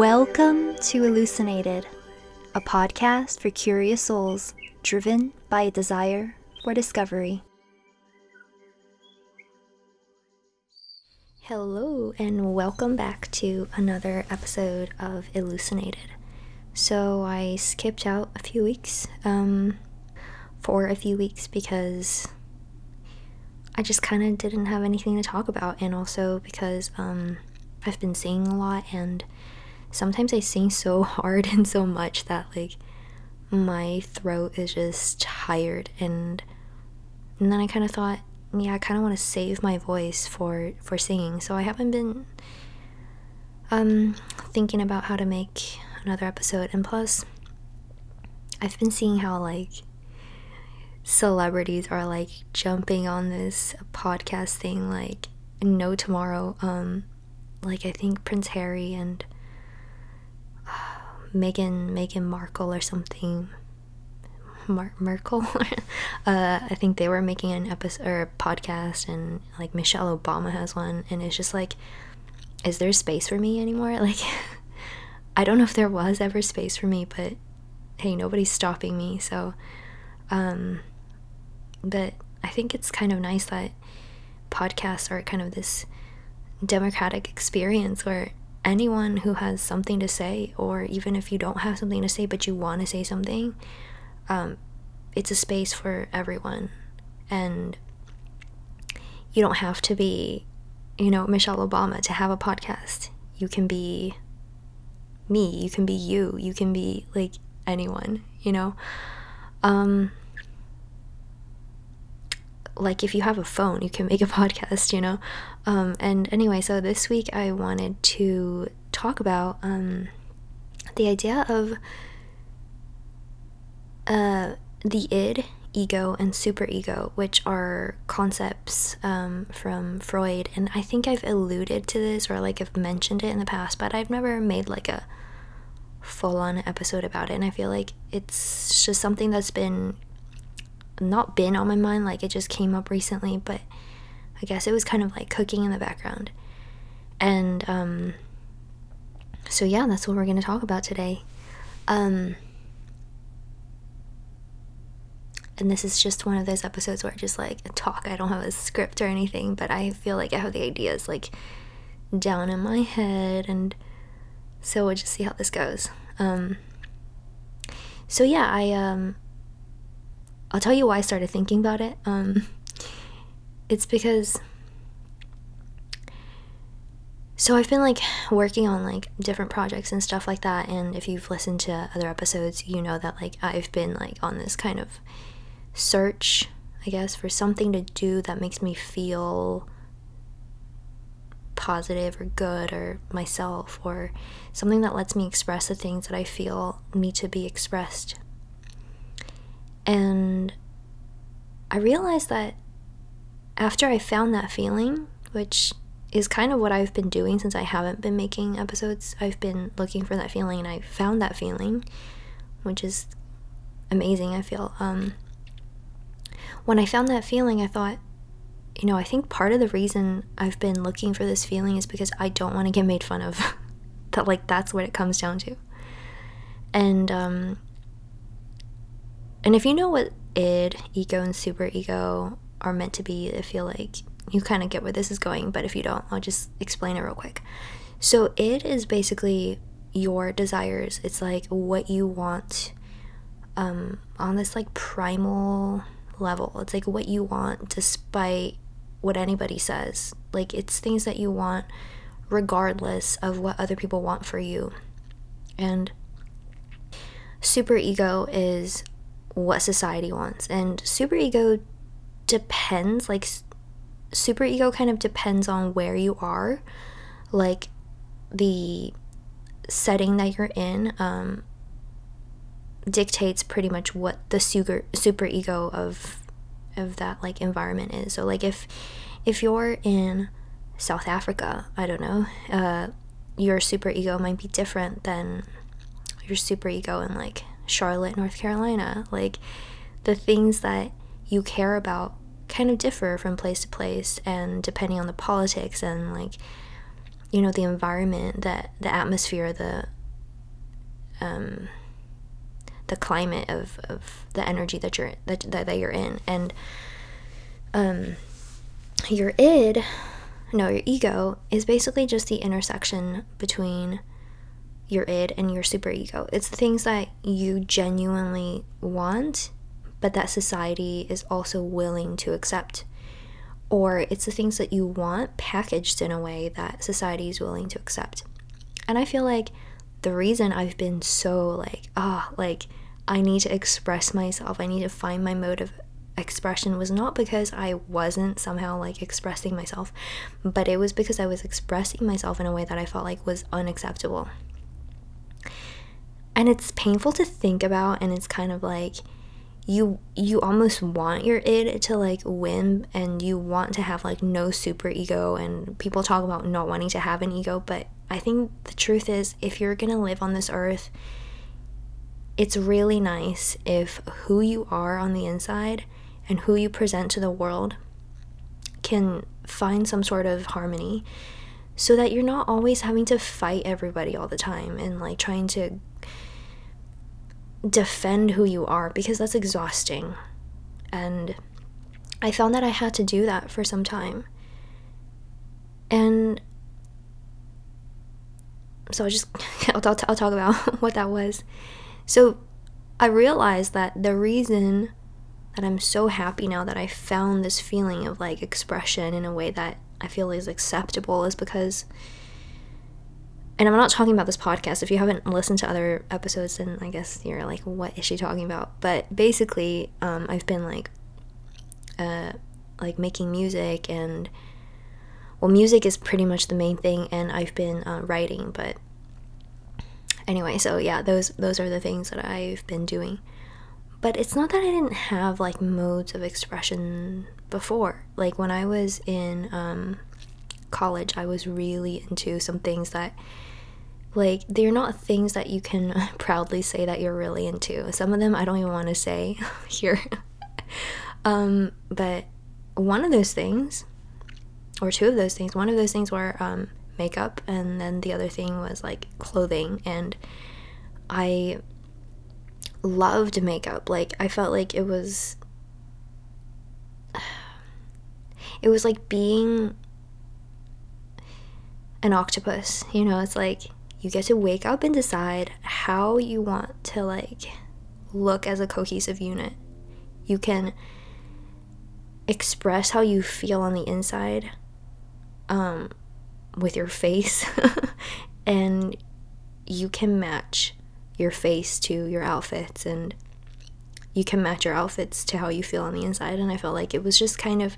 Welcome to Elucinated, a podcast for curious souls driven by a desire for discovery. Hello, and welcome back to another episode of Elucinated. So, I skipped out a few weeks um, for a few weeks because I just kind of didn't have anything to talk about, and also because um, I've been seeing a lot and sometimes I sing so hard and so much that like my throat is just tired. And and then I kind of thought yeah I kind of want to save my voice for for singing. So I haven't been um thinking about how to make another episode. And plus I've been seeing how like celebrities are like jumping on this podcast thing like no tomorrow um like I think Prince Harry and Meghan Megan Markle or something. Mar- Merkel. uh, I think they were making an episode or a podcast, and like Michelle Obama has one, and it's just like, is there space for me anymore? Like, I don't know if there was ever space for me, but hey, nobody's stopping me. So, um, but I think it's kind of nice that podcasts are kind of this democratic experience where anyone who has something to say, or even if you don't have something to say but you want to say something, um, it's a space for everyone. And you don't have to be, you know, Michelle Obama to have a podcast. You can be me, you can be you, you can be like anyone, you know? Um, like if you have a phone, you can make a podcast, you know? Um, and anyway, so this week I wanted to talk about um, the idea of uh, the id, ego, and superego, which are concepts um, from Freud. And I think I've alluded to this or like I've mentioned it in the past, but I've never made like a full on episode about it. And I feel like it's just something that's been not been on my mind, like it just came up recently, but I guess it was kind of like cooking in the background. And um, so, yeah, that's what we're going to talk about today. Um, and this is just one of those episodes where I just like talk. I don't have a script or anything, but I feel like I have the ideas like down in my head. And so we'll just see how this goes. Um, so, yeah, I. Um, I'll tell you why I started thinking about it. Um, it's because so I've been like working on like different projects and stuff like that and if you've listened to other episodes you know that like I've been like on this kind of search I guess for something to do that makes me feel positive or good or myself or something that lets me express the things that I feel need to be expressed and I realized that after I found that feeling, which is kind of what I've been doing since I haven't been making episodes, I've been looking for that feeling and I found that feeling, which is amazing, I feel. Um, when I found that feeling, I thought, you know, I think part of the reason I've been looking for this feeling is because I don't want to get made fun of. that, like, that's what it comes down to. And, um, and if you know what id, ego, and superego are meant to be, I feel like you kind of get where this is going, but if you don't, I'll just explain it real quick. So, id is basically your desires, it's like what you want um, on this like primal level. It's like what you want despite what anybody says. Like, it's things that you want regardless of what other people want for you. And super ego is what society wants. And superego depends, like, superego kind of depends on where you are, like, the setting that you're in. Um, dictates pretty much what the super super ego of of that like environment is so like if if you're in south africa i don't know uh your super ego might be different than your super ego in like Charlotte, North Carolina. Like the things that you care about kind of differ from place to place and depending on the politics and like you know the environment that the atmosphere the um the climate of, of the energy that you're that, that, that you're in and um your id no your ego is basically just the intersection between your id and your super ego it's the things that you genuinely want but that society is also willing to accept or it's the things that you want packaged in a way that society is willing to accept. And I feel like the reason I've been so like, ah, oh, like I need to express myself, I need to find my mode of expression was not because I wasn't somehow like expressing myself, but it was because I was expressing myself in a way that I felt like was unacceptable. And it's painful to think about, and it's kind of like, you you almost want your id to like win and you want to have like no super ego and people talk about not wanting to have an ego but i think the truth is if you're going to live on this earth it's really nice if who you are on the inside and who you present to the world can find some sort of harmony so that you're not always having to fight everybody all the time and like trying to defend who you are because that's exhausting. And I found that I had to do that for some time. And so I just, I'll, I'll, I'll talk about what that was. So I realized that the reason that I'm so happy now that I found this feeling of like expression in a way that I feel is acceptable is because and I'm not talking about this podcast. If you haven't listened to other episodes, then I guess you're like, what is she talking about? But basically, um, I've been like, uh, like making music and, well, music is pretty much the main thing, and I've been uh, writing. But anyway, so yeah, those those are the things that I've been doing. But it's not that I didn't have like modes of expression before. Like when I was in um, college, I was really into some things that like they're not things that you can proudly say that you're really into. Some of them i don't even want to say here. Um, but one of those things or two of those things one of those things were um, makeup and then the other thing was like clothing. And i loved makeup. Like i felt like it was it was like being an octopus you know? It's like you get to wake up and decide how you want to like look as a cohesive unit. You can express how you feel on the inside um, with your face, and you can match your face to your outfits, and you can match your outfits to how you feel on the inside. And I felt like it was just kind of,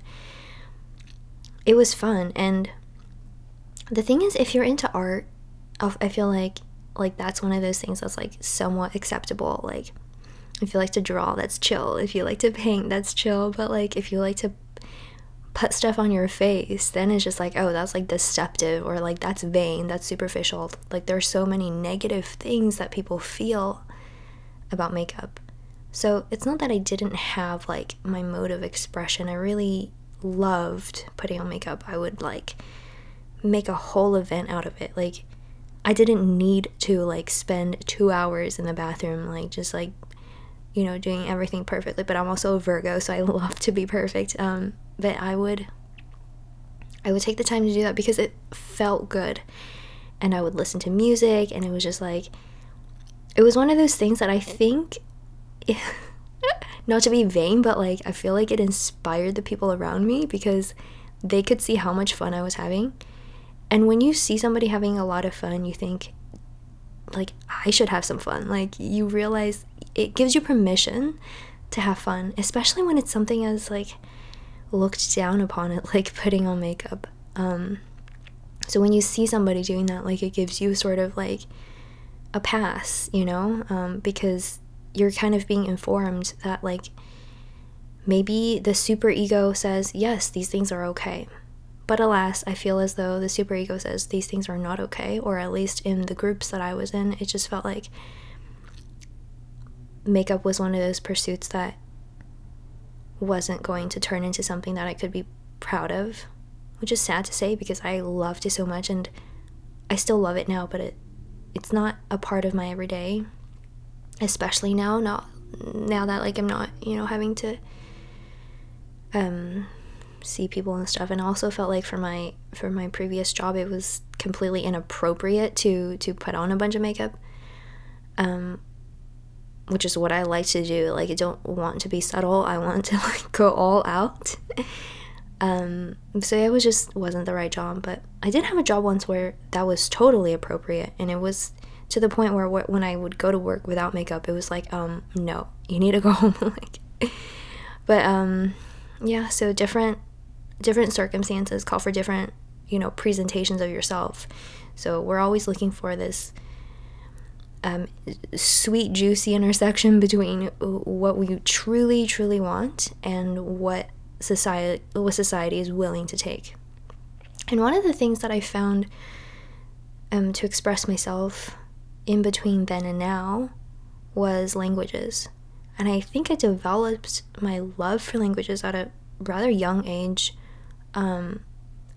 it was fun. And the thing is, if you're into art, I feel like like that's one of those things that's like somewhat acceptable. Like if you like to draw, that's chill. If you like to paint, that's chill. But like if you like to put stuff on your face, then it's just like, oh, that's like deceptive or like that's vain, that's superficial. Like there's so many negative things that people feel about makeup. So it's not that I didn't have like my mode of expression. I really loved putting on makeup. I would like make a whole event out of it. Like I didn't need to like spend two hours in the bathroom, like just like, you know, doing everything perfectly. But I'm also a Virgo, so I love to be perfect. Um, but I would, I would take the time to do that because it felt good, and I would listen to music, and it was just like, it was one of those things that I think. not to be vain, but like I feel like it inspired the people around me because they could see how much fun I was having and when you see somebody having a lot of fun, you think, like, I should have some fun. Like, you realize it gives you permission to have fun, especially when it's something as, like, looked down upon it, like putting on makeup. Um, so when you see somebody doing that, like, it gives you sort of like a pass, you know, um, because you're kind of being informed that, like, maybe the super ego says, yes, these things are okay. But alas, I feel as though the superego says these things are not okay, or at least in the groups that I was in, it just felt like makeup was one of those pursuits that wasn't going to turn into something that I could be proud of, which is sad to say because I loved it so much and I still love it now, but it it's not a part of my everyday, especially now. Not now that like I'm not you know having to um see people and stuff. And I also felt like for my for my previous job it was completely inappropriate to to put on a bunch of makeup um which is what I like to do. Like I don't want to be subtle. I want to like go all out. Um so it was just wasn't the right job. But I did have a job once where that was totally appropriate. And it was to the point where when I would go to work without makeup it was like um no you need to go home. Like but um yeah so different different circumstances call for different, you know, presentations of yourself. So we're always looking for this um, sweet, juicy intersection between what we truly, truly want and what society, what society is willing to take. And one of the things that I found um, to express myself in between then and now was languages. And I think I developed my love for languages at a rather young age um,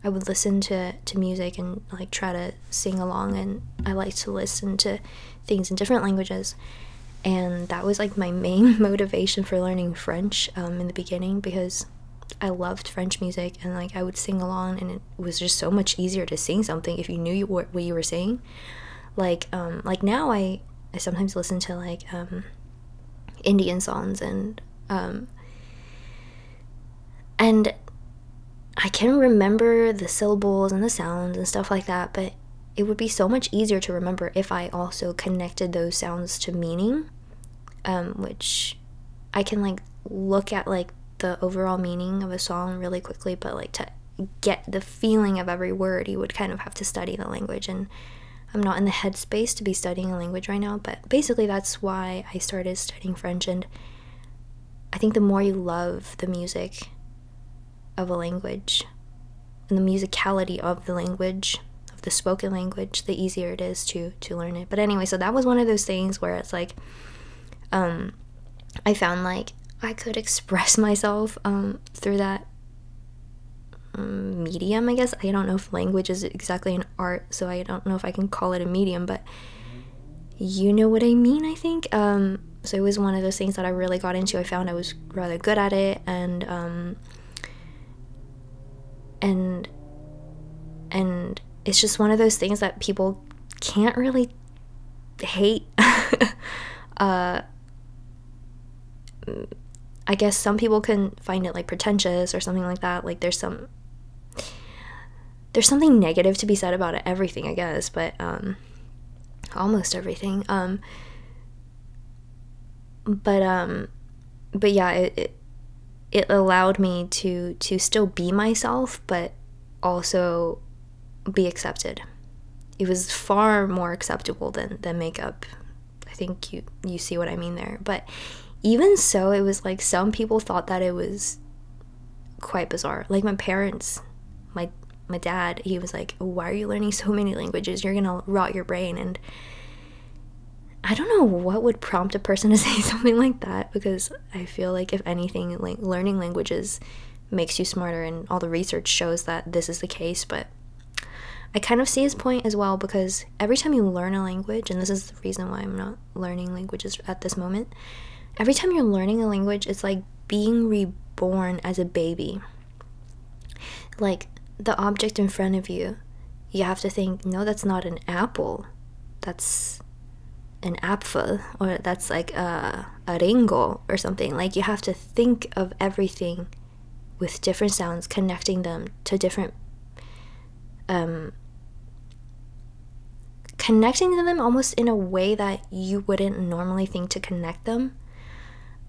I would listen to, to music and like try to sing along and I like to listen to things in different languages. And that was like my main motivation for learning French um, in the beginning because I loved French music and like I would sing along and it was just so much easier to sing something if you knew what, what you were saying. Like um, like now I, I sometimes listen to like um, Indian songs and um, and I can remember the syllables and the sounds and stuff like that, but it would be so much easier to remember if I also connected those sounds to meaning, um, which I can like look at like the overall meaning of a song really quickly, but like to get the feeling of every word, you would kind of have to study the language. And I'm not in the headspace to be studying a language right now, but basically that's why I started studying French. And I think the more you love the music, of a language and the musicality of the language of the spoken language the easier it is to to learn it. But anyway so that was one of those things where it's like um i found like i could express myself um through that um, medium i guess. I don't know if language is exactly an art so i don't know if i can call it a medium but you know what i mean i think. Um so it was one of those things that i really got into. I found i was rather good at it and um and and it's just one of those things that people can't really hate uh I guess some people can find it like pretentious or something like that. Like there's some there's something negative to be said about it, everything, I guess, but um almost everything. Um but um but yeah, it, it it allowed me to to still be myself but also be accepted. It was far more acceptable than than makeup. I think you you see what i mean there. But even so it was like some people thought that it was quite bizarre. Like my parents my my dad he was like why are you learning so many languages? You're gonna rot your brain. And I don't know what would prompt a person to say something like that because I feel like if anything, like learning languages makes you smarter, and all the research shows that this is the case. But I kind of see his point as well because every time you learn a language, and this is the reason why I'm not learning languages at this moment, every time you're learning a language, it's like being reborn as a baby. Like the object in front of you, you have to think, no, that's not an apple. That's an apfel or that's like a, a ringo or something. Like you have to think of everything with different sounds, connecting them to different, um, connecting to them almost in a way that you wouldn't normally think to connect them.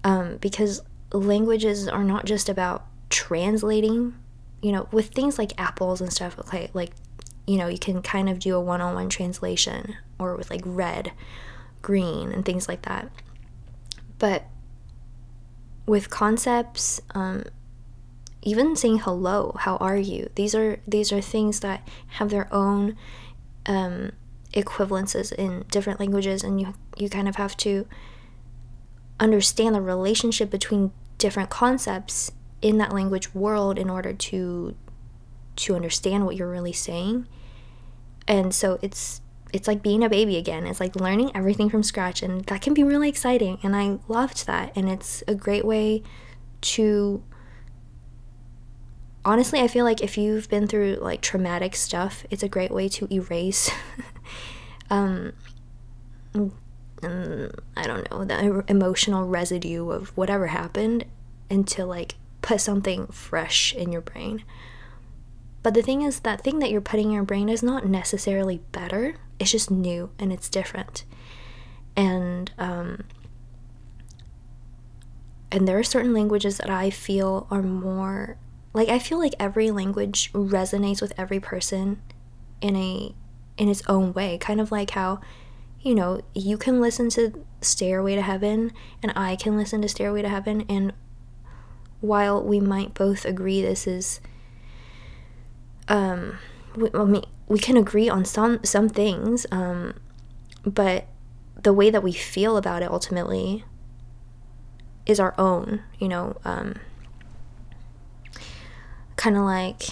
Um, because languages are not just about translating, you know, with things like apples and stuff, okay, like, you know, you can kind of do a one on one translation or with like red green and things like that. But with concepts, um, even saying hello, how are you? These are these are things that have their own um, equivalences in different languages, and you you kind of have to understand the relationship between different concepts in that language world in order to to understand what you're really saying. And so it's it's like being a baby again. It's like learning everything from scratch and that can be really exciting and I loved that and it's a great way to honestly, I feel like if you've been through like traumatic stuff, it's a great way to erase um um, I don't know, the emotional residue of whatever happened and to like put something fresh in your brain. But the thing is, that thing that you're putting in your brain is not necessarily better, it's just new and it's different. And, um, and there are certain languages that I feel are more like I feel like every language resonates with every person in a in its own way, kind of like how you know, you can listen to Stairway to Heaven and I can listen to Stairway to Heaven and while we might both agree this is um we, I mean, we can agree on some some things um but the way that we feel about it ultimately is our own, you know, um kind of like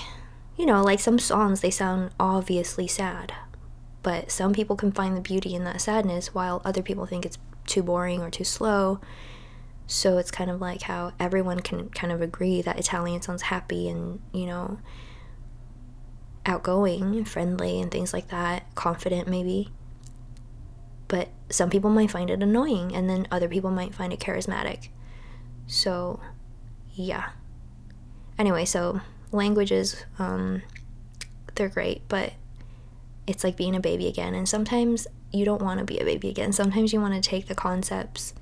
you know, like some songs they sound obviously sad but some people can find the beauty in that sadness while other people think it's too boring or too slow. So it's kind of like how everyone can kind of agree that Italian sounds happy and, you know, outgoing and friendly and things like that, confident maybe. But some people might find it annoying and then other people might find it charismatic. So, yeah. Anyway, so languages, um, they're great, but it's like being a baby again. And sometimes you don't want to be a baby again. Sometimes you want to take the concepts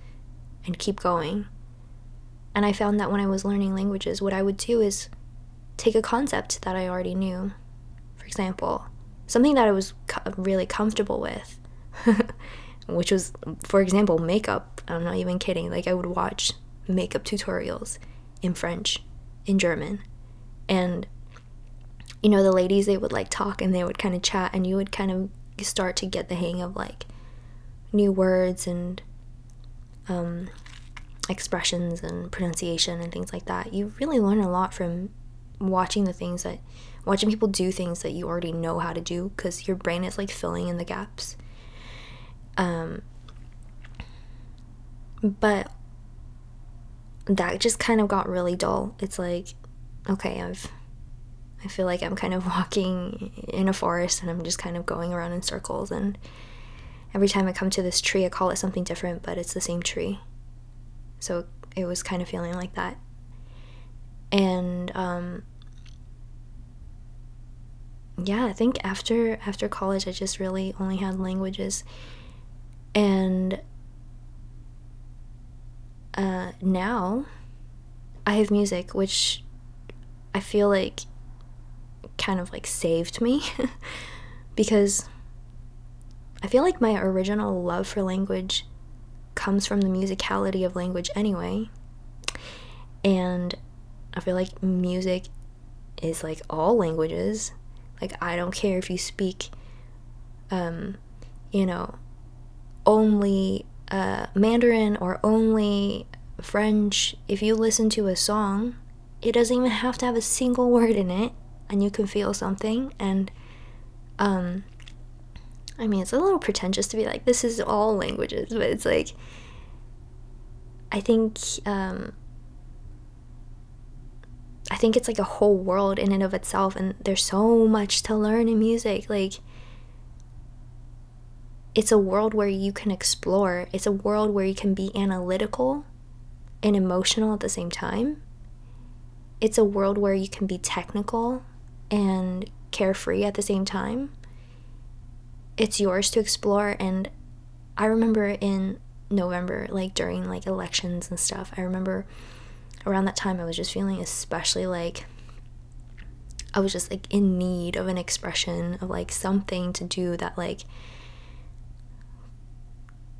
and keep going. And I found that when I was learning languages, what I would do is take a concept that I already knew. For example, something that I was co- really comfortable with, which was, for example, makeup. I'm not even kidding. Like, I would watch makeup tutorials in French, in German. And you know, the ladies, they would like talk and they would kind of chat, and you would kind of start to get the hang of like new words and um, expressions and pronunciation and things like that. You really learn a lot from watching the things that, watching people do things that you already know how to do because your brain is like filling in the gaps. Um, but that just kind of got really dull. It's like, okay, I've I feel like I'm kind of walking in a forest and I'm just kind of going around in circles. And every time I come to this tree, I call it something different, but it's the same tree. So it was kind of feeling like that. And um, yeah, I think after after college, I just really only had languages, and uh, now I have music, which I feel like kind of like saved me because I feel like my original love for language comes from the musicality of language anyway. And I feel like music is like all languages. Like I don't care if you speak um you know only uh, Mandarin or only French, if you listen to a song, it doesn't even have to have a single word in it and you can feel something. And um I mean it's a little pretentious to be like this is all languages but it's like I think um I think it's like a whole world in and of itself and there's so much to learn in music like it's a world where you can explore it's a world where you can be analytical and emotional at the same time it's a world where you can be technical and carefree at the same time. It's yours to explore and I remember in November like during like elections and stuff. I remember around that time I was just feeling especially like I was just like in need of an expression of like something to do that like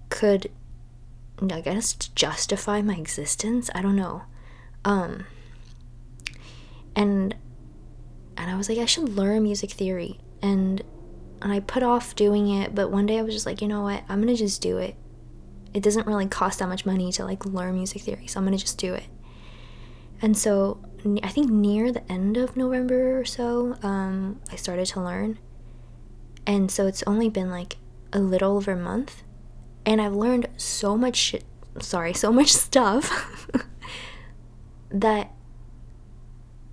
could I guess justify my existence. I don't know. Um and and I was like, I should learn music theory. And and I put off doing it, but one day I was just like, you know what? I'm gonna just do it. It doesn't really cost that much money to like learn music theory, so I'm gonna just do it. And so I think near the end of November or so, um, I started to learn. And so it's only been like a little over a month. And I've learned so much shit, sorry, so much stuff that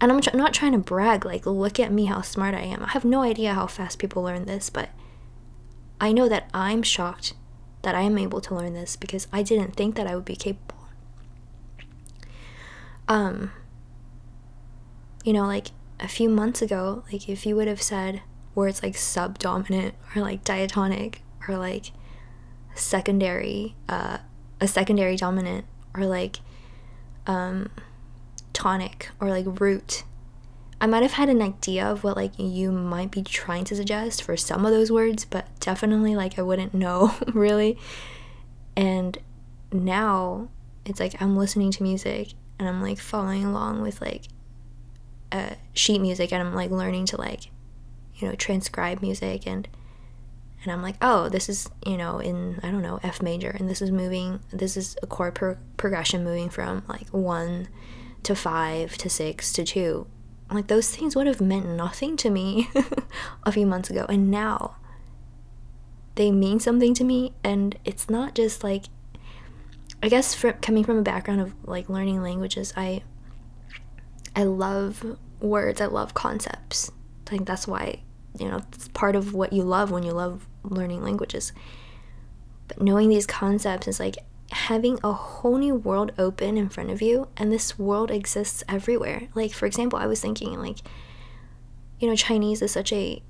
and I'm tr- not trying to brag, like, look at me, how smart I am. I have no idea how fast people learn this, but I know that I'm shocked that I am able to learn this because I didn't think that I would be capable. Um, you know, like a few months ago, like if you would have said words like subdominant or like diatonic or like secondary, uh, a secondary dominant or like um, tonic or like root, I might have had an idea of what like you might be trying to suggest for some of those words, but definitely like I wouldn't know really. And now it's like I'm listening to music and I'm like following along with like uh, sheet music and I'm like learning to like you know transcribe music and and I'm like oh this is you know in I don't know F major and this is moving this is a chord pro- progression moving from like 1 to 5 to 6 to 2 like those things would have meant nothing to me a few months ago and now they mean something to me and it's not just like I guess for, coming from a background of like learning languages I I love words I love concepts. I think that's why you know it's part of what you love when you love learning languages. But knowing these concepts is like having a whole new world open in front of you and this world exists everywhere. Like for example i was thinking like you know chinese is such a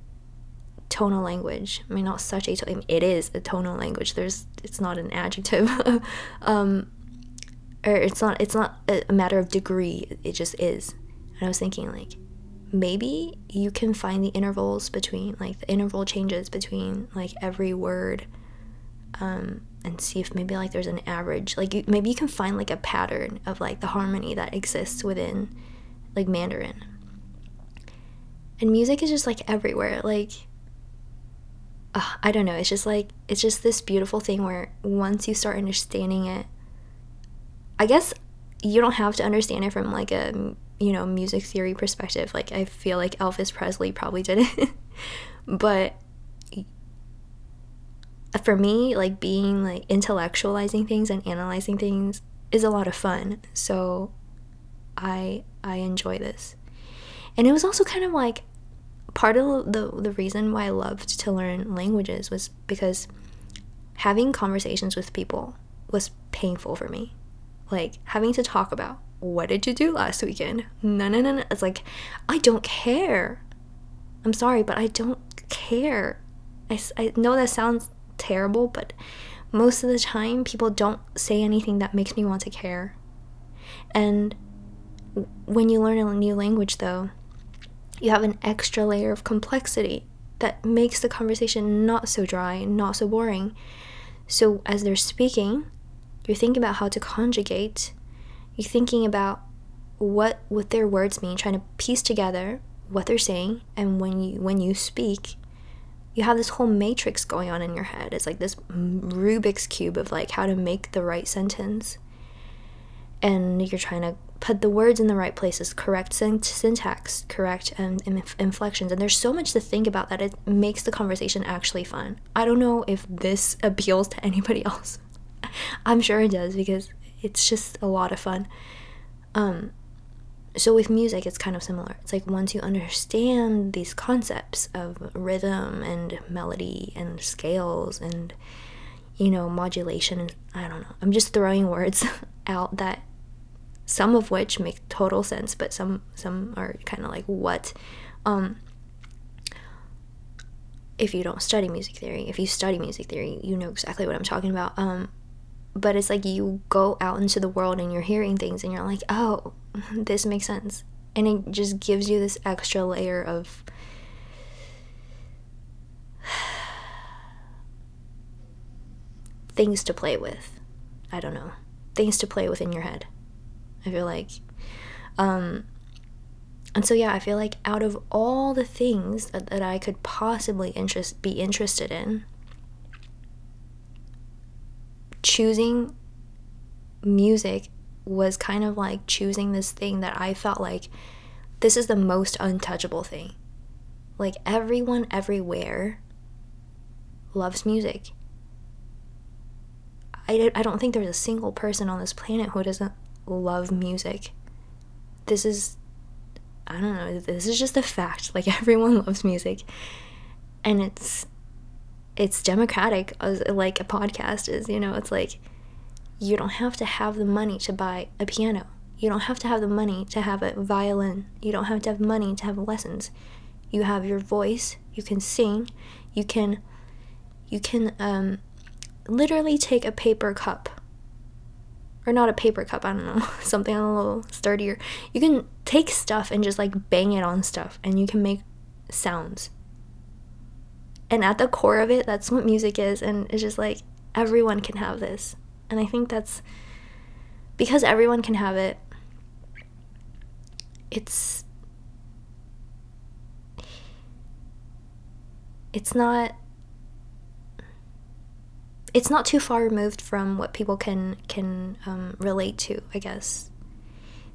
tonal language. I mean not such a mean, it is a tonal language. There's it's not an adjective. Um or it's not it's not a matter of degree. It just is. And i was thinking like maybe you can find the intervals between like the interval changes between like every word um and see if maybe like there's an average like you, maybe you can find like a pattern of like the harmony that exists within like mandarin. And music is just like everywhere. Like uh, i don't know it's just like it's just this beautiful thing where once you start understanding it i guess you don't have to understand it from like a you know music theory perspective like i feel like elvis presley probably did it but for me, like being like intellectualizing things and analyzing things is a lot of fun. So I I enjoy this. And it was also kind of like part of the the reason why I loved to learn languages was because having conversations with people was painful for me. Like having to talk about what did you do last weekend? No, no, no, no. It's like I don't care. I'm sorry, but I don't care. I, I know that sounds terrible, but most of the time, people don't say anything that makes me want to care. And when you learn a new language, though, you have an extra layer of complexity that makes the conversation not so dry, not so boring. So, as they're speaking, you're thinking about how to conjugate, you're thinking about what what their words mean, trying to piece together what they're saying, and when you when you speak, you have this whole matrix going on in your head. It's like this Rubik's cube of like how to make the right sentence. And you're trying to put the words in the right places, correct syntax, correct um, inflections. And there's so much to think about that it makes the conversation actually fun. I don't know if this appeals to anybody else. I'm sure it does because it's just a lot of fun. Um, so with music it's kind of similar it's like once you understand these concepts of rhythm and melody and scales and you know modulation and i don't know i'm just throwing words out that some of which make total sense but some some are kind of like what? Um if you don't study music theory if you study music theory you know exactly what i'm talking about. Um but it's like you go out into the world and you're hearing things and you're like oh this makes sense. And it just gives you this extra layer of things to play with. I don't know. Things to play with in your head i feel like um and so yeah i feel like out of all the things that, that i could possibly interest be interested in choosing music was kind of like choosing this thing that I felt like this is the most untouchable thing. Like everyone everywhere loves music. I, I don't think there's a single person on this planet who doesn't love music. This is, I don't know, this is just a fact. Like, everyone loves music. And it's, it's democratic, as like a podcast is, you know, it's like, you don't have to have the money to buy a piano. You don't have to have the money to have a violin. You don't have to have money to have lessons. You have your voice. You can sing. You can you can um, literally take a paper cup or not a paper cup, I don't know, something a little sturdier. You can take stuff and just like bang it on stuff and you can make sounds. And at the core of it, that's what music is and it's just like everyone can have this. And I think that's because everyone can have it. It's it's not it's not too far removed from what people can can um, relate to i guess.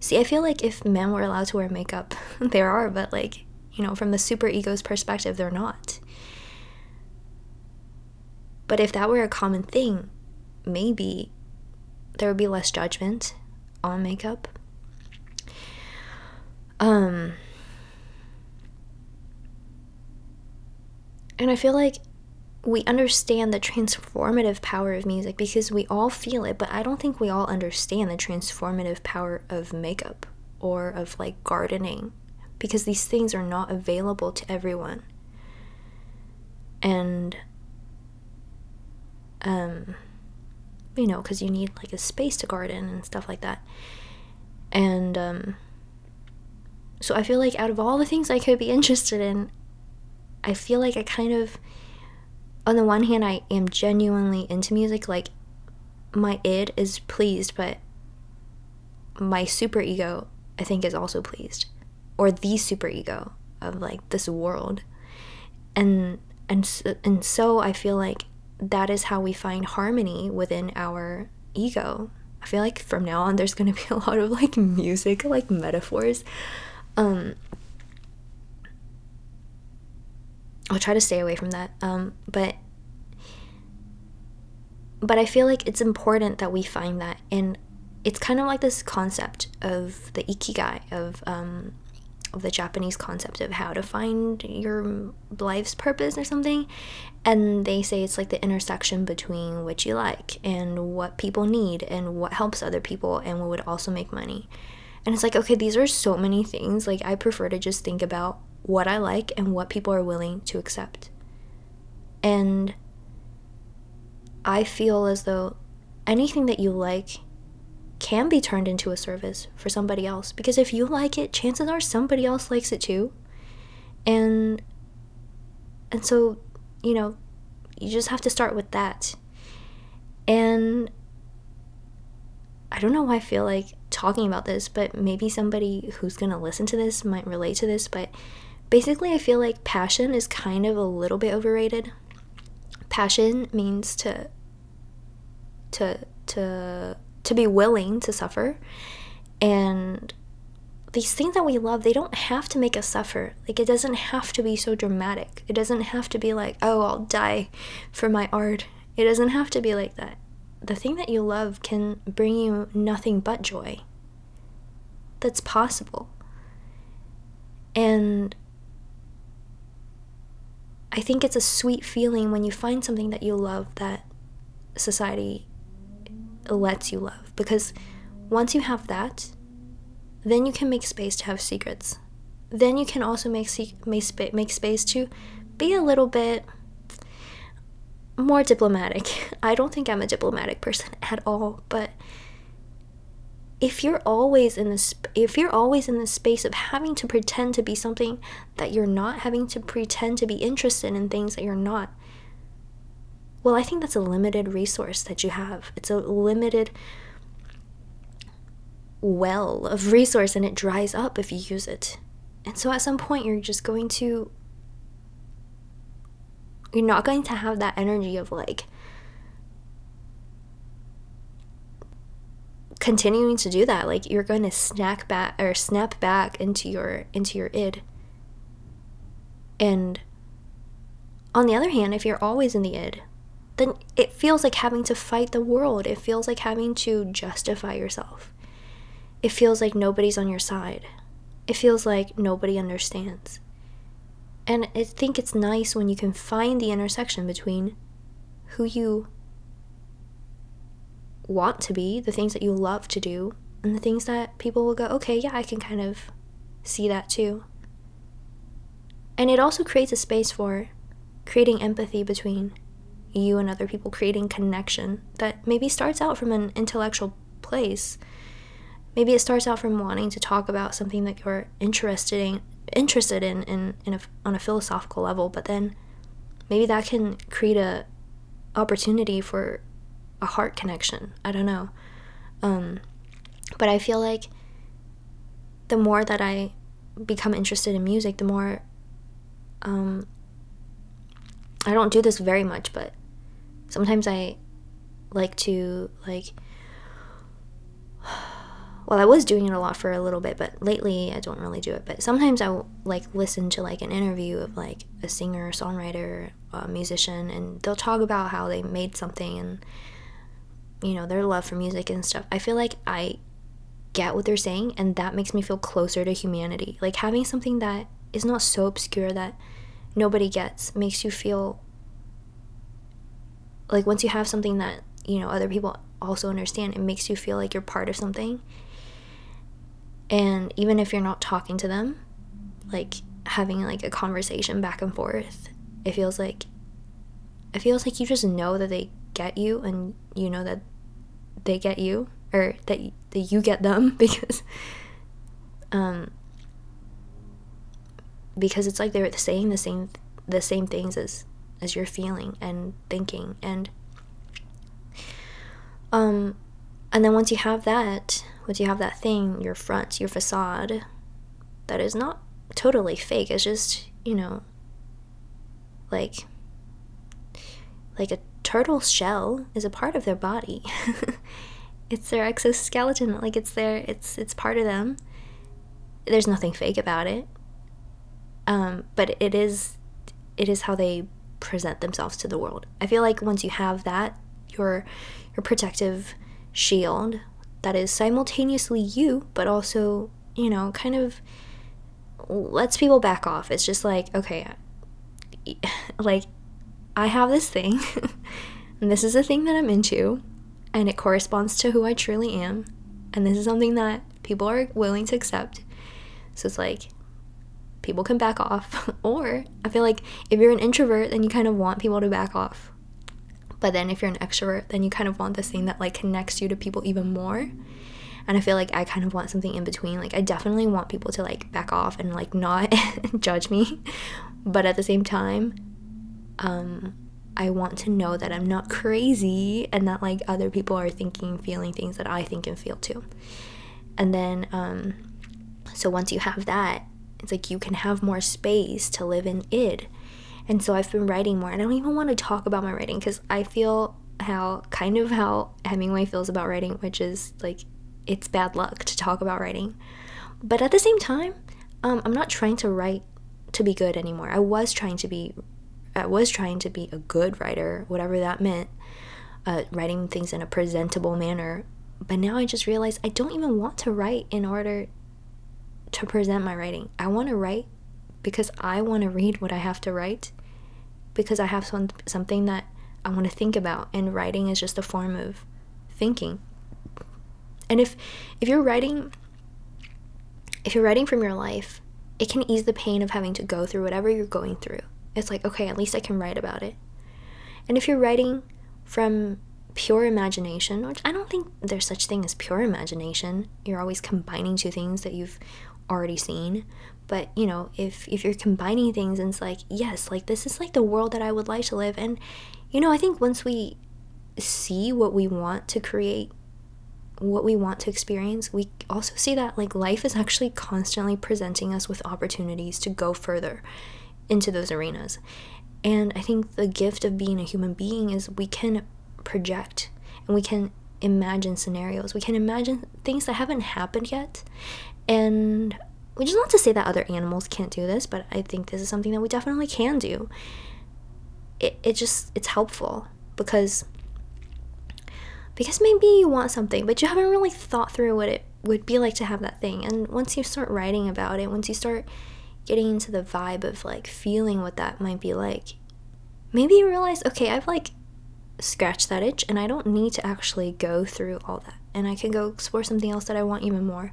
See i feel like if men were allowed to wear makeup there are but like you know from the super ego's perspective they're not. But if that were a common thing maybe there would be less judgment on makeup. Um And I feel like we understand the transformative power of music because we all feel it, but I don't think we all understand the transformative power of makeup or of like gardening because these things are not available to everyone. And um you know, cuz you need like a space to garden and stuff like that. And um so I feel like out of all the things I could be interested in, I feel like I kind of, on the one hand, I am genuinely into music. Like, my id is pleased, but my super ego, I think, is also pleased. Or the super ego of like this world. And and and so I feel like that is how we find harmony within our ego. I feel like from now on there's to be a lot of like music like metaphors. Um I'll try to stay away from that. Um, but but I feel like it's important that we find that, and it's kind of like this concept of the ikigai of um, of the Japanese concept of how to find your life's purpose or something. And they say it's like the intersection between what you like and what people need and what helps other people and what would also make money. And it's like, okay, these are so many things. Like, I prefer to just think about what I like and what people are willing to accept. And I feel as though anything that you like can be turned into a service for somebody else because if you like it, chances are somebody else likes it too. And and so, you know, you just have to start with that. And I don't know why I feel like talking about this, but maybe somebody who's going to listen to this might relate to this, but Basically, I feel like passion is kind of a little bit overrated. Passion means to to to to be willing to suffer and these things that we love, they don't have to make us suffer. Like, it doesn't have to be so dramatic. It doesn't have to be like, oh, I'll die for my art. It doesn't have to be like that. The thing that you love can bring you nothing but joy. That's possible. And I think it's a sweet feeling when you find something that you love that society lets you love. Because once you have that, then you can make space to have secrets. Then you can also make, make, make space to be a little bit more diplomatic. I don't think I'm a diplomatic person at all, but if you're always in this if you're always in this space of having to pretend to be something that you're not having to pretend to be interested in things that you're not well i think that's a limited resource that you have. It's a limited well of resource and it dries up if you use it. And so at some point you're just going to you're not going to have that energy of like continuing to do that like you're going to snack back or snap back into your into your id and on the other hand, if you're always in the id, then it feels like having to fight the world. It feels like having to justify yourself. It feels like nobody's on your side. It feels like nobody understands. And I think it's nice when you can find the intersection between who you want to be, the things that you love to do, and the things that people will go, okay, yeah, I can kind of see that too. And it also creates a space for creating empathy between you and other people, creating connection that maybe starts out from an intellectual place. Maybe it starts out from wanting to talk about something that you're interested in, interested in, in, in a, on a philosophical level, but then maybe that can create a opportunity for a heart connection. I don't know. Um, but I feel like the more that I become interested in music, the more um, I don't do this very much, but sometimes I like to like well, I was doing it a lot for a little bit, but lately I don't really do it. But sometimes I will, like listen to like an interview of like a singer, songwriter, a musician, and they'll talk about how they made something and you know their love for music and stuff. I feel like I get what they're saying, and that makes me feel closer to humanity. Like having something that is not so obscure that nobody gets makes you feel like once you have something that you know other people also understand, it makes you feel like you're part of something and even if you're not talking to them like having like a conversation back and forth it feels like it feels like you just know that they get you and you know that they get you or that, that you get them because um because it's like they're saying the same the same things as as you're feeling and thinking and um and then once you have that once you have that thing, your front, your facade, that is not totally fake. It's just, you know, like like a turtle's shell is a part of their body. it's their exoskeleton, like it's their it's it's part of them. There's nothing fake about it. Um, but it is it is how they present themselves to the world. I feel like once you have that, your your protective shield that is simultaneously you, but also, you know, kind of lets people back off. It's just like, okay, like, I have this thing, and this is a thing that I'm into, and it corresponds to who I truly am, and this is something that people are willing to accept. So it's like, people can back off. or I feel like if you're an introvert, then you kind of want people to back off. But then if you're an extrovert, then you kind of want this thing that like connects you to people even more. And I feel like I kind of want something in between. Like I definitely want people to like back off and like not judge me. But at the same time, um I want to know that I'm not crazy and that like other people are thinking, feeling things that I think and feel too. And then um so once you have that, it's like you can have more space to live in id and so I've been writing more. And I don't even want to talk about my writing because I feel how kind of how Hemingway feels about writing, which is like it's bad luck to talk about writing. But at the same time, um, I'm not trying to write to be good anymore. I was trying to be, I was trying to be a good writer, whatever that meant, uh, writing things in a presentable manner. But now I just realize I don't even want to write in order to present my writing. I want to write because I want to read what I have to write because I have some, something that I want to think about and writing is just a form of thinking. And if if you're writing if you're writing from your life, it can ease the pain of having to go through whatever you're going through. It's like, okay, at least I can write about it. And if you're writing from pure imagination, which I don't think there's such thing as pure imagination, you're always combining two things that you've already seen, but you know if if you're combining things and it's like yes like this is like the world that i would like to live. And you know i think once we see what we want to create what we want to experience we also see that like life is actually constantly presenting us with opportunities to go further into those arenas. And i think the gift of being a human being is we can project and we can imagine scenarios. We can imagine things that haven't happened yet. And which is not to say that other animals can't do this, but I think this is something that we definitely can do. it, it just it's helpful because because maybe you want something but you haven't really thought through what it would be like to have that thing. And once you start writing about it once you start getting into the vibe of like feeling what that might be like. Maybe you realize okay i've like scratched that itch and i don't need to actually go through all that. And i can go explore something else that i want even more.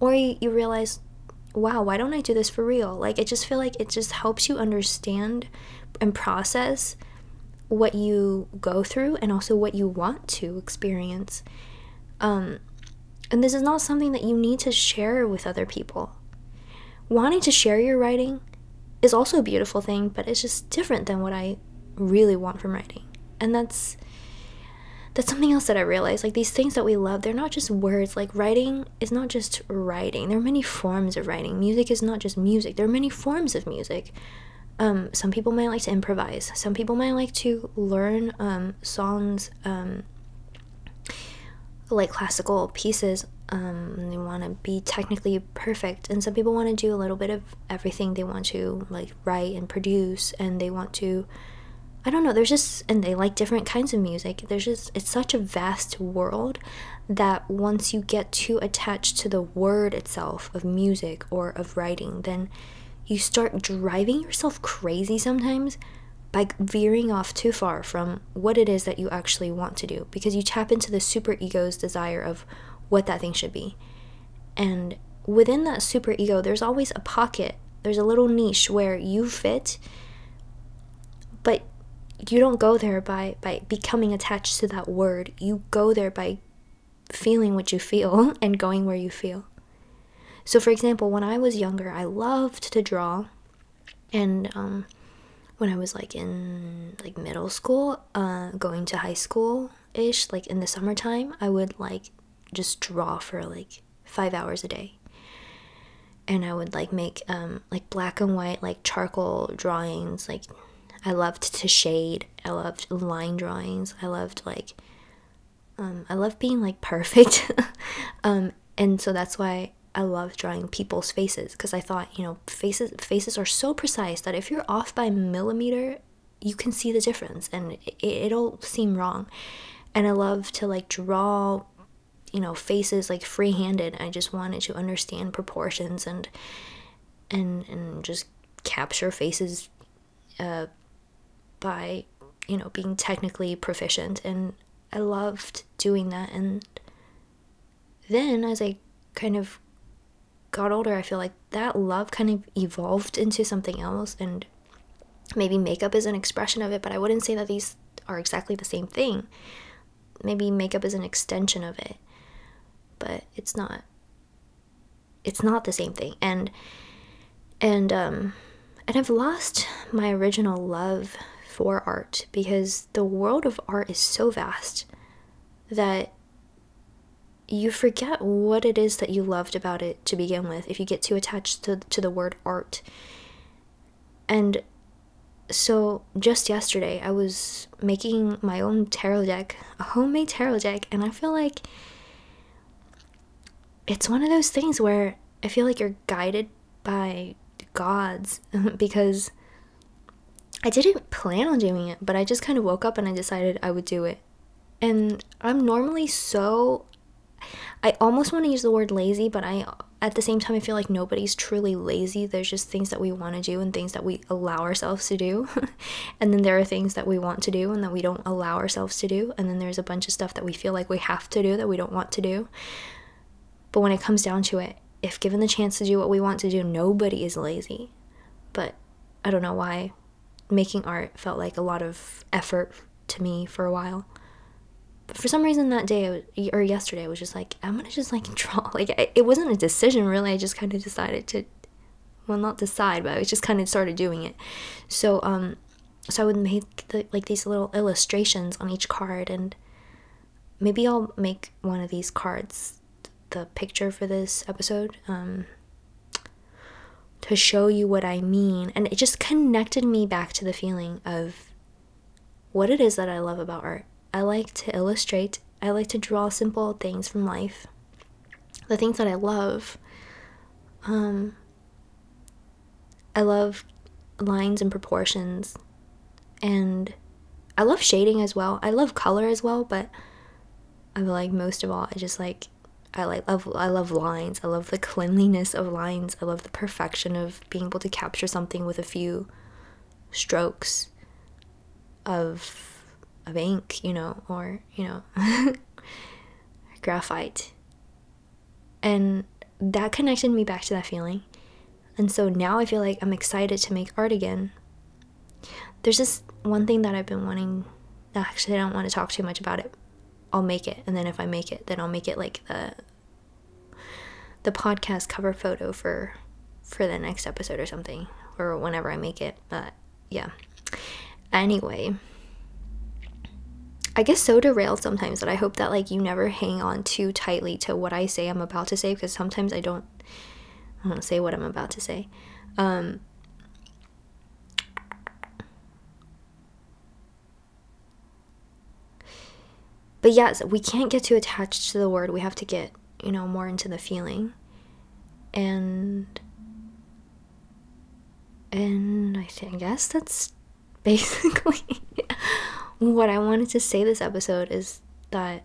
Or you, you realize wow why don't i do this for real? Like i just feel like it just helps you understand and process what you go through and also what you want to experience. Um, and this is not something that you need to share with other people wanting to share your writing is also a beautiful thing but it's just different than what i really want from writing and that's that's something else that I realized. Like these things that we love, they're not just words. Like writing is not just writing. There are many forms of writing. Music is not just music. There are many forms of music. Um, some people might like to improvise. Some people might like to learn um, songs, um, like classical pieces. Um, they want to be technically perfect, and some people want to do a little bit of everything. They want to like write and produce, and they want to I don't know, there's just, and they like different kinds of music. There's just, it's such a vast world that once you get too attached to the word itself of music or of writing, then you start driving yourself crazy sometimes by veering off too far from what it is that you actually want to do because you tap into the super ego's desire of what that thing should be. And within that super ego, there's always a pocket, there's a little niche where you fit, but you don't go there by by becoming attached to that word. You go there by feeling what you feel and going where you feel. So for example when i was younger i loved to draw. And um, when i was like in like middle school uh, going to high school ish like in the summertime i would like just draw for like five hours a day and i would like make um, like black and white like charcoal drawings like I loved to shade. I loved line drawings. I loved like um, I love being like perfect. um, and so that's why I love drawing people's faces because I thought, you know, faces faces are so precise that if you're off by millimeter, you can see the difference and it, it'll seem wrong. And I love to like draw, you know, faces like free-handed. I just wanted to understand proportions and and and just capture faces uh, by, you know, being technically proficient. And I loved doing that. And then as I kind of got older, I feel like that love kind of evolved into something else. And maybe makeup is an expression of it, but I wouldn't say that these are exactly the same thing. Maybe makeup is an extension of it, but it's not. It's not the same thing. And and um and I've lost my original love for art because the world of art is so vast that you forget what it is that you loved about it to begin with if you get too attached to, to the word art. And so just yesterday, I was making my own tarot deck, a homemade tarot deck, and I feel like it's one of those things where I feel like you're guided by gods because I didn't plan on doing it, but I just kind of woke up and I decided I would do it. And I'm normally so I almost want to use the word lazy, but I at the same time I feel like nobody's truly lazy. There's just things that we want to do and things that we allow ourselves to do. and then there are things that we want to do and that we don't allow ourselves to do. And then there's a bunch of stuff that we feel like we have to do that we don't want to do. But when it comes down to it, if given the chance to do what we want to do, nobody is lazy. But I don't know why making art felt like a lot of effort to me for a while. But for some reason that day or yesterday, I was just like, I'm gonna just like draw. Like it wasn't a decision really. I just kind of decided to, well, not decide, but I just kind of started doing it. So um, so I would make the, like these little illustrations on each card, and maybe I'll make one of these cards the picture for this episode. Um, to show you what I mean. And it just connected me back to the feeling of what it is that I love about art. I like to illustrate, I like to draw simple things from life. The things that I love. Um, I love lines and proportions. And I love shading as well. I love color as well, but I like most of all, I just like I like love I love lines. I love the cleanliness of lines. I love the perfection of being able to capture something with a few strokes of of ink, you know, or you know, graphite. And that connected me back to that feeling. And so now I feel like I'm excited to make art again. There's this one thing that I've been wanting. Actually, I don't want to talk too much about it. I'll make it, and then if I make it, then I'll make it like the the podcast cover photo for for the next episode or something, or whenever I make it. But yeah. Anyway, I get so derailed sometimes that I hope that like you never hang on too tightly to what I say I'm about to say because sometimes I don't I don't say what I'm about to say. Um, but yes, we can't get too attached to the word. We have to get, you know, more into the feeling. And and I think I guess that's basically what I wanted to say this episode is that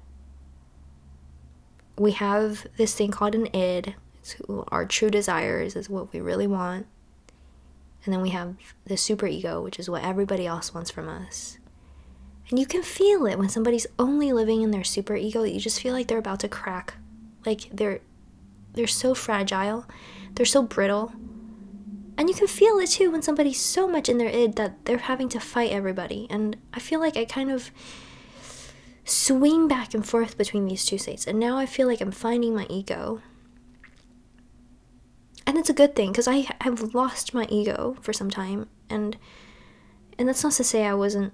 we have this thing called an id. Our true desires is what we really want. And then we have the super ego, which is what everybody else wants from us. And you can feel it when somebody's only living in their super ego, you just feel like they're about to crack. Like they're they're so fragile, they're so brittle. And you can feel it too when somebody's so much in their id that they're having to fight everybody. And I feel like I kind of swing back and forth between these two states. And now I feel like I'm finding my ego. And it's a good thing because I have lost my ego for some time. And and that's not to say I wasn't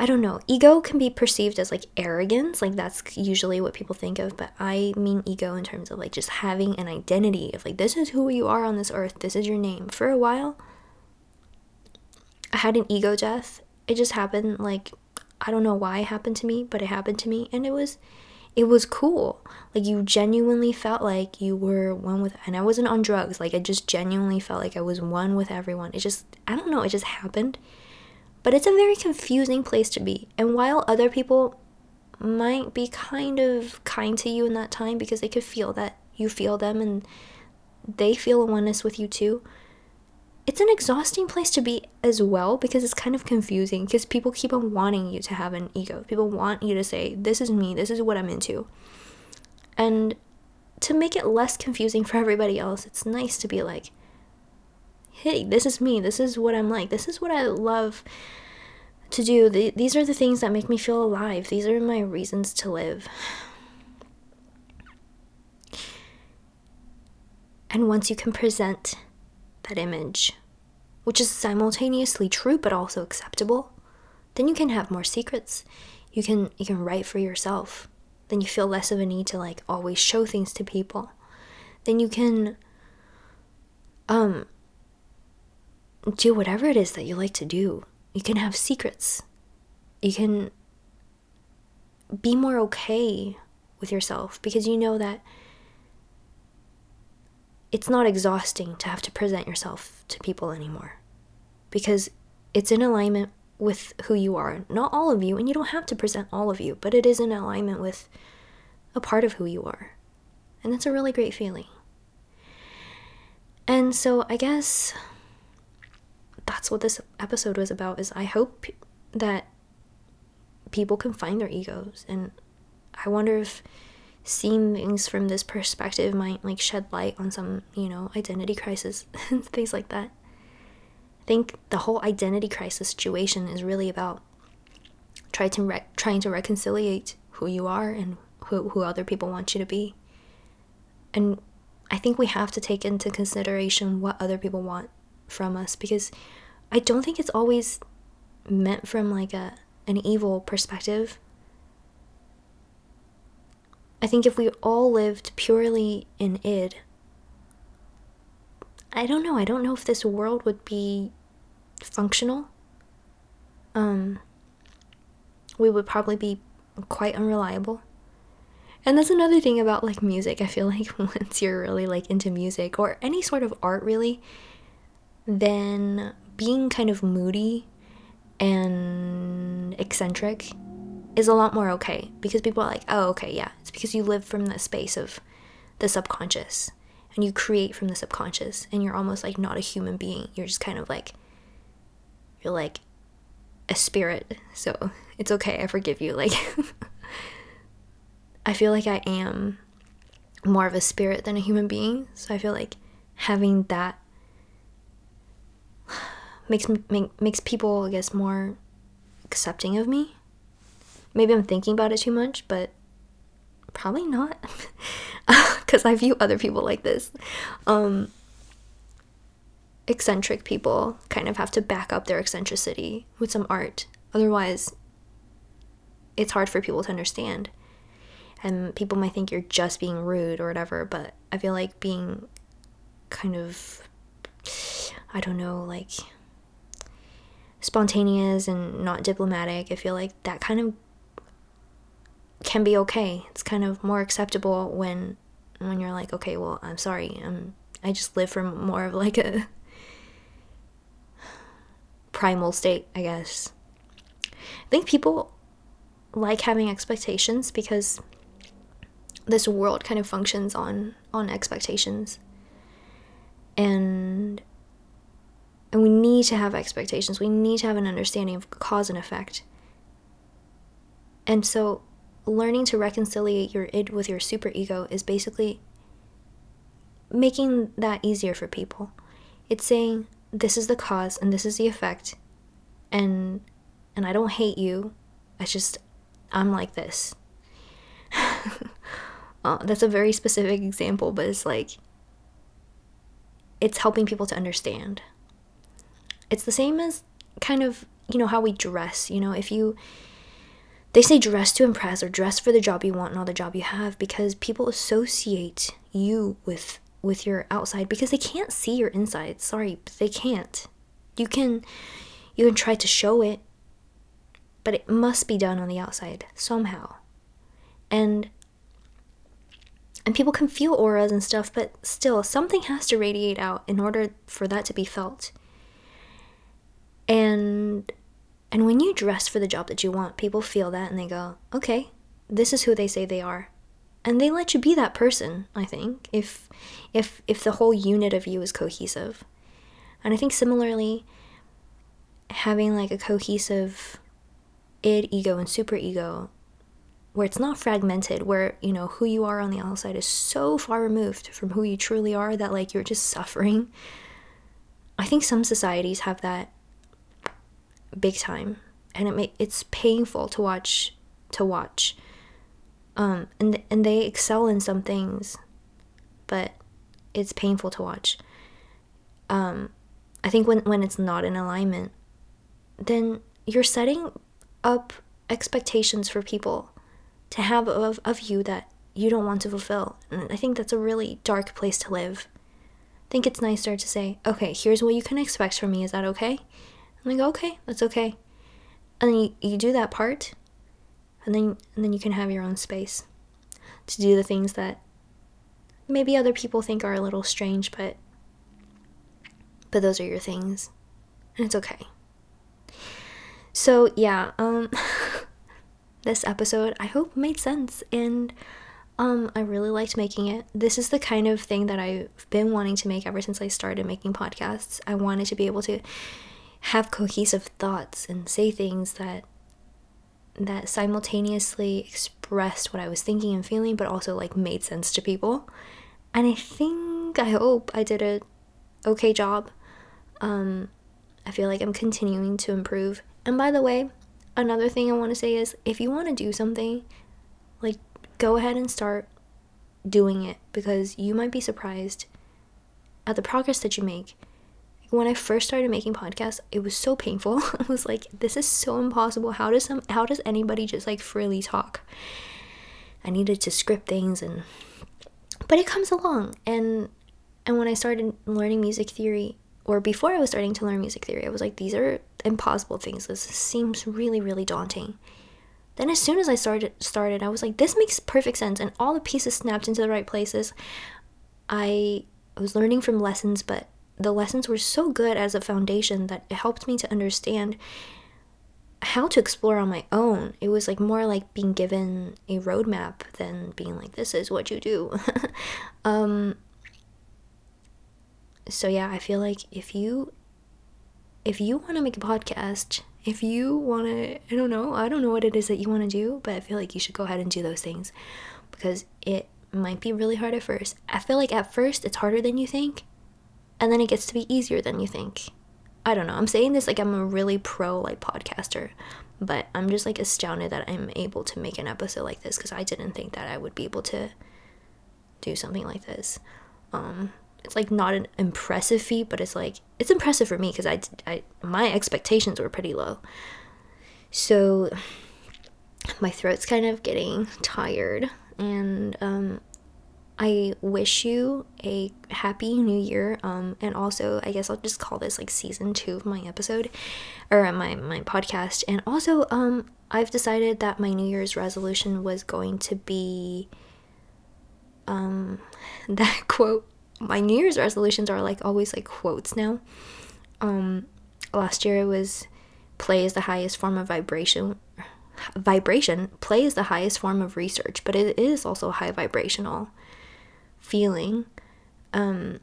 I don't know. Ego can be perceived as like arrogance, like that's usually what people think of, but I mean ego in terms of like just having an identity of like this is who you are on this earth, this is your name. For a while, I had an ego death. It just happened like I don't know why it happened to me, but it happened to me and it was it was cool. Like you genuinely felt like you were one with and I wasn't on drugs. Like I just genuinely felt like I was one with everyone. It just I don't know, it just happened but it's a very confusing place to be. And while other people might be kind of kind to you in that time because they could feel that you feel them and they feel a oneness with you too, it's an exhausting place to be as well because it's kind of confusing because people keep on wanting you to have an ego. People want you to say, This is me, this is what I'm into. And to make it less confusing for everybody else, it's nice to be like, hey, this is me. This is what I'm like. This is what I love to do. these are the things that make me feel alive. These are my reasons to live. And once you can present that image, which is simultaneously true but also acceptable, then you can have more secrets. You can you can write for yourself. Then you feel less of a need to like always show things to people. Then you can um do whatever it is that you like to do. You can have secrets. You can be more okay with yourself because you know that it's not exhausting to have to present yourself to people anymore because it's in alignment with who you are. Not all of you, and you don't have to present all of you, but it is in alignment with a part of who you are. And that's a really great feeling. And so I guess that's what this episode was about is I hope that people can find their egos and I wonder if seeing things from this perspective might like shed light on some, you know, identity crisis and things like that. I think the whole identity crisis situation is really about trying to re- trying to reconciliate who you are and who, who other people want you to be. And I think we have to take into consideration what other people want from us because I don't think it's always meant from like a an evil perspective. I think if we all lived purely in id, I don't know. I don't know if this world would be functional. Um, we would probably be quite unreliable. And that's another thing about like music. I feel like once you're really like into music or any sort of art really, then being kind of moody and eccentric is a lot more okay because people are like, oh, okay, yeah, it's because you live from the space of the subconscious and you create from the subconscious and you're almost like not a human being. You're just kind of like, you're like a spirit. So it's okay. I forgive you. Like, I feel like I am more of a spirit than a human being. So I feel like having that makes make, makes people I guess more accepting of me. Maybe I'm thinking about it too much, but probably not because I view other people like this. Um, eccentric people kind of have to back up their eccentricity with some art. Otherwise, it's hard for people to understand. And people might think you're just being rude or whatever, but I feel like being kind of, I don't know, like spontaneous and not diplomatic, I feel like that kind of can be okay. It's kind of more acceptable when when you're like, okay, well, I'm sorry. I'm I just live from more of like a primal state, I guess. I think people like having expectations because this world kind of functions on on expectations. And and we need to have expectations. We need to have an understanding of cause and effect. And so learning to reconcile your id with your superego is basically making that easier for people. It's saying this is the cause and this is the effect and and I don't hate you. I just I'm like this. uh, that's a very specific example, but it's like it's helping people to understand. It's the same as kind of, you know, how we dress. You know, if you they say dress to impress or dress for the job you want, and not the job you have, because people associate you with with your outside because they can't see your inside. Sorry, they can't. You can you can try to show it, but it must be done on the outside somehow. And and people can feel auras and stuff, but still something has to radiate out in order for that to be felt. And and when you dress for the job that you want, people feel that and they go, "Okay, this is who they say they are." And they let you be that person, I think, if if if the whole unit of you is cohesive. And I think similarly having like a cohesive id, ego and super ego where it's not fragmented, where, you know, who you are on the outside is so far removed from who you truly are that like you're just suffering. I think some societies have that big time. And it make it's painful to watch to watch. Um and and they excel in some things but it's painful to watch. Um i think when when it's not in alignment then you're setting up expectations for people to have of, of you that you don't want to fulfill. And i think that's a really dark place to live. I think it's nicer to say okay here's what you can expect from me. Is that okay I'm like, okay, that's okay. And then you, you do that part, and then and then you can have your own space to do the things that maybe other people think are a little strange, but but those are your things, and it's okay. So yeah, um, this episode I hope made sense, and um, I really liked making it. This is the kind of thing that I've been wanting to make ever since I started making podcasts. I wanted to be able to have cohesive thoughts and say things that that simultaneously expressed what I was thinking and feeling but also like made sense to people. And I think I hope I did a okay job. Um I feel like I'm continuing to improve. And by the way, another thing I want to say is if you want to do something, like go ahead and start doing it because you might be surprised at the progress that you make when I first started making podcasts, it was so painful. I was like, this is so impossible. How does some how does anybody just like freely talk? I needed to script things and but it comes along and and when I started learning music theory or before I was starting to learn music theory, I was like these are impossible things. This seems really really daunting. Then as soon as I started started, I was like this makes perfect sense and all the pieces snapped into the right places. I was learning from lessons, but the lessons were so good as a foundation that it helped me to understand how to explore on my own. It was like more like being given a roadmap than being like, this is what you do. um, so yeah, I feel like if you if you want to make a podcast, if you want to, I don't know, I don't know what it is that you want to do, but I feel like you should go ahead and do those things because it might be really hard at first. I feel like at first it's harder than you think, and then it gets to be easier than you think. I don't know. I'm saying this like I'm a really pro like podcaster, but I'm just like astounded that I'm able to make an episode like this because I didn't think that I would be able to do something like this. Um, it's like not an impressive feat, but it's like it's impressive for me because I, I my expectations were pretty low. So my throat's kind of getting tired, and um, I wish you a happy new year. Um, and also, I guess I'll just call this like season two of my episode or my, my podcast. And also, um, I've decided that my New Year's resolution was going to be um, that quote. My New Year's resolutions are like always like quotes now. Um, last year it was play is the highest form of vibration vibration play is the highest form of research but it is also high vibrational feeling. Um,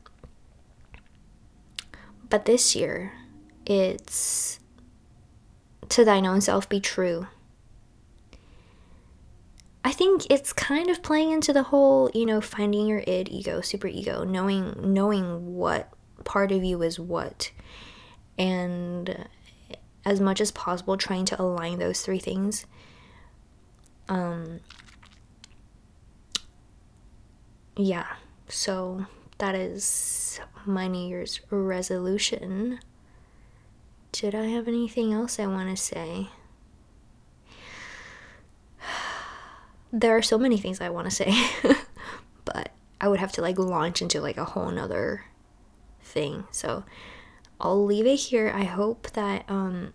but this year, it's to thine own self be true. I think it's kind of playing into the whole, you know, finding your id, ego, super ego, knowing knowing what part of you is what. And as much as possible trying to align those three things. Um yeah, so that is my New Year's resolution. Did I have anything else I want to say? There are so many things I want to say, but I would have to like launch into like a whole nother thing. So I'll leave it here. I hope that um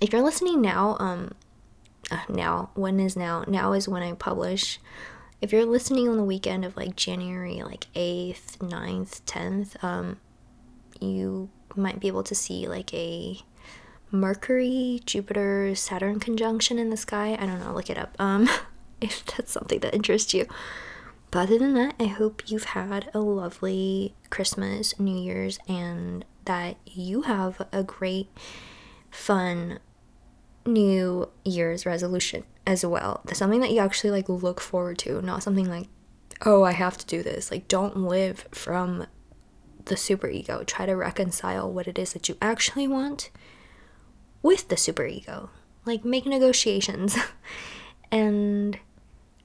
if you're listening now, um uh, now when is now? Now is when I publish if you're listening on the weekend of like January like 8th, 9th, 10th, um, you might be able to see like a Mercury, Jupiter, Saturn conjunction in the sky. I don't know, look it up. Um, if that's something that interests you. But other than that, I hope you've had a lovely Christmas, New Year's, and that you have a great, fun New Year's resolution as well. Something that you actually like look forward to, not something like, oh, I have to do this. Like, don't live from the super ego. Try to reconcile what it is that you actually want with the super ego. Like, make negotiations. and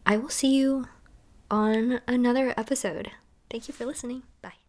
I will see you on another episode. Thank you for listening. Bye.